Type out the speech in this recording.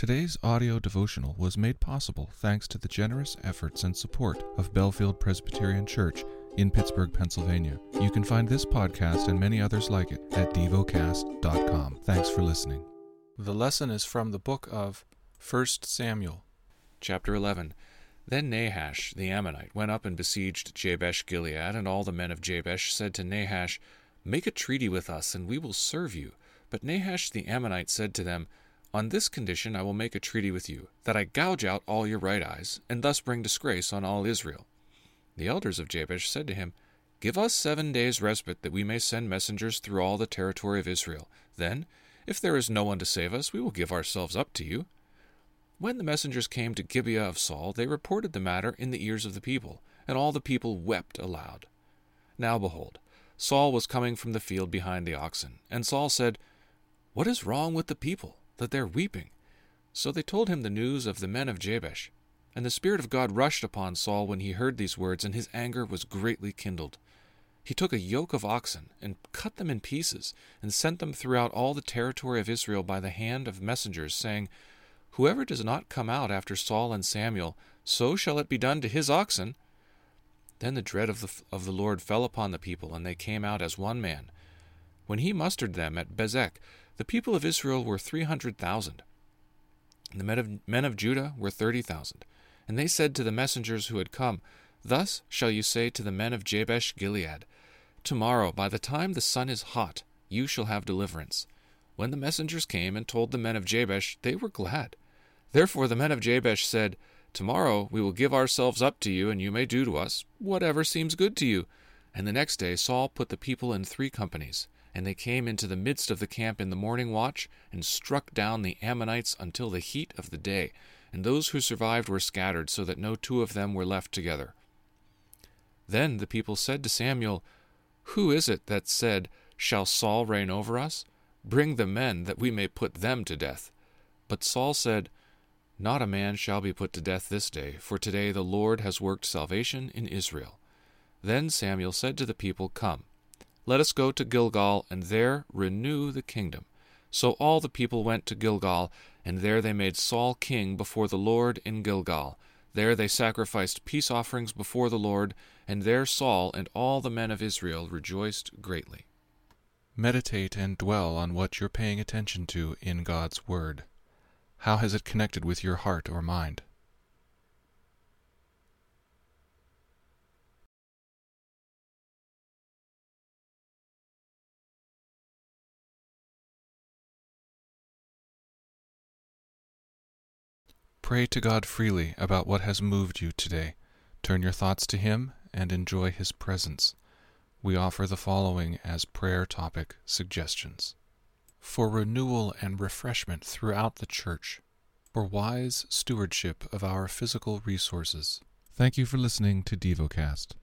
Today's audio devotional was made possible thanks to the generous efforts and support of Bellefield Presbyterian Church in Pittsburgh, Pennsylvania. You can find this podcast and many others like it at devocast.com. Thanks for listening. The lesson is from the book of 1 Samuel, chapter 11. Then Nahash the Ammonite went up and besieged Jabesh Gilead, and all the men of Jabesh said to Nahash, Make a treaty with us, and we will serve you. But Nahash the Ammonite said to them, on this condition I will make a treaty with you, that I gouge out all your right eyes, and thus bring disgrace on all Israel. The elders of Jabesh said to him, Give us seven days' respite, that we may send messengers through all the territory of Israel. Then, if there is no one to save us, we will give ourselves up to you. When the messengers came to Gibeah of Saul, they reported the matter in the ears of the people, and all the people wept aloud. Now behold, Saul was coming from the field behind the oxen, and Saul said, What is wrong with the people? That they're weeping. So they told him the news of the men of Jabesh. And the Spirit of God rushed upon Saul when he heard these words, and his anger was greatly kindled. He took a yoke of oxen, and cut them in pieces, and sent them throughout all the territory of Israel by the hand of messengers, saying, Whoever does not come out after Saul and Samuel, so shall it be done to his oxen. Then the dread of the, of the Lord fell upon the people, and they came out as one man. When he mustered them at Bezek, the people of Israel were three hundred thousand. The men of, Judah were thirty thousand. And they said to the messengers who had come, Thus shall you say to the men of Jabesh Gilead, Tomorrow, by the time the sun is hot, you shall have deliverance. When the messengers came and told the men of Jabesh, they were glad. Therefore the men of Jabesh said, Tomorrow we will give ourselves up to you, and you may do to us whatever seems good to you. And the next day Saul put the people in three companies. And they came into the midst of the camp in the morning watch, and struck down the Ammonites until the heat of the day. And those who survived were scattered, so that no two of them were left together. Then the people said to Samuel, Who is it that said, Shall Saul reign over us? Bring the men, that we may put them to death. But Saul said, Not a man shall be put to death this day, for today the Lord has worked salvation in Israel. Then Samuel said to the people, Come. Let us go to Gilgal, and there renew the kingdom. So all the people went to Gilgal, and there they made Saul king before the Lord in Gilgal. There they sacrificed peace offerings before the Lord, and there Saul and all the men of Israel rejoiced greatly. Meditate and dwell on what you're paying attention to in God's Word. How has it connected with your heart or mind? Pray to God freely about what has moved you today. Turn your thoughts to Him and enjoy His presence. We offer the following as prayer topic suggestions for renewal and refreshment throughout the church, for wise stewardship of our physical resources. Thank you for listening to DevoCast.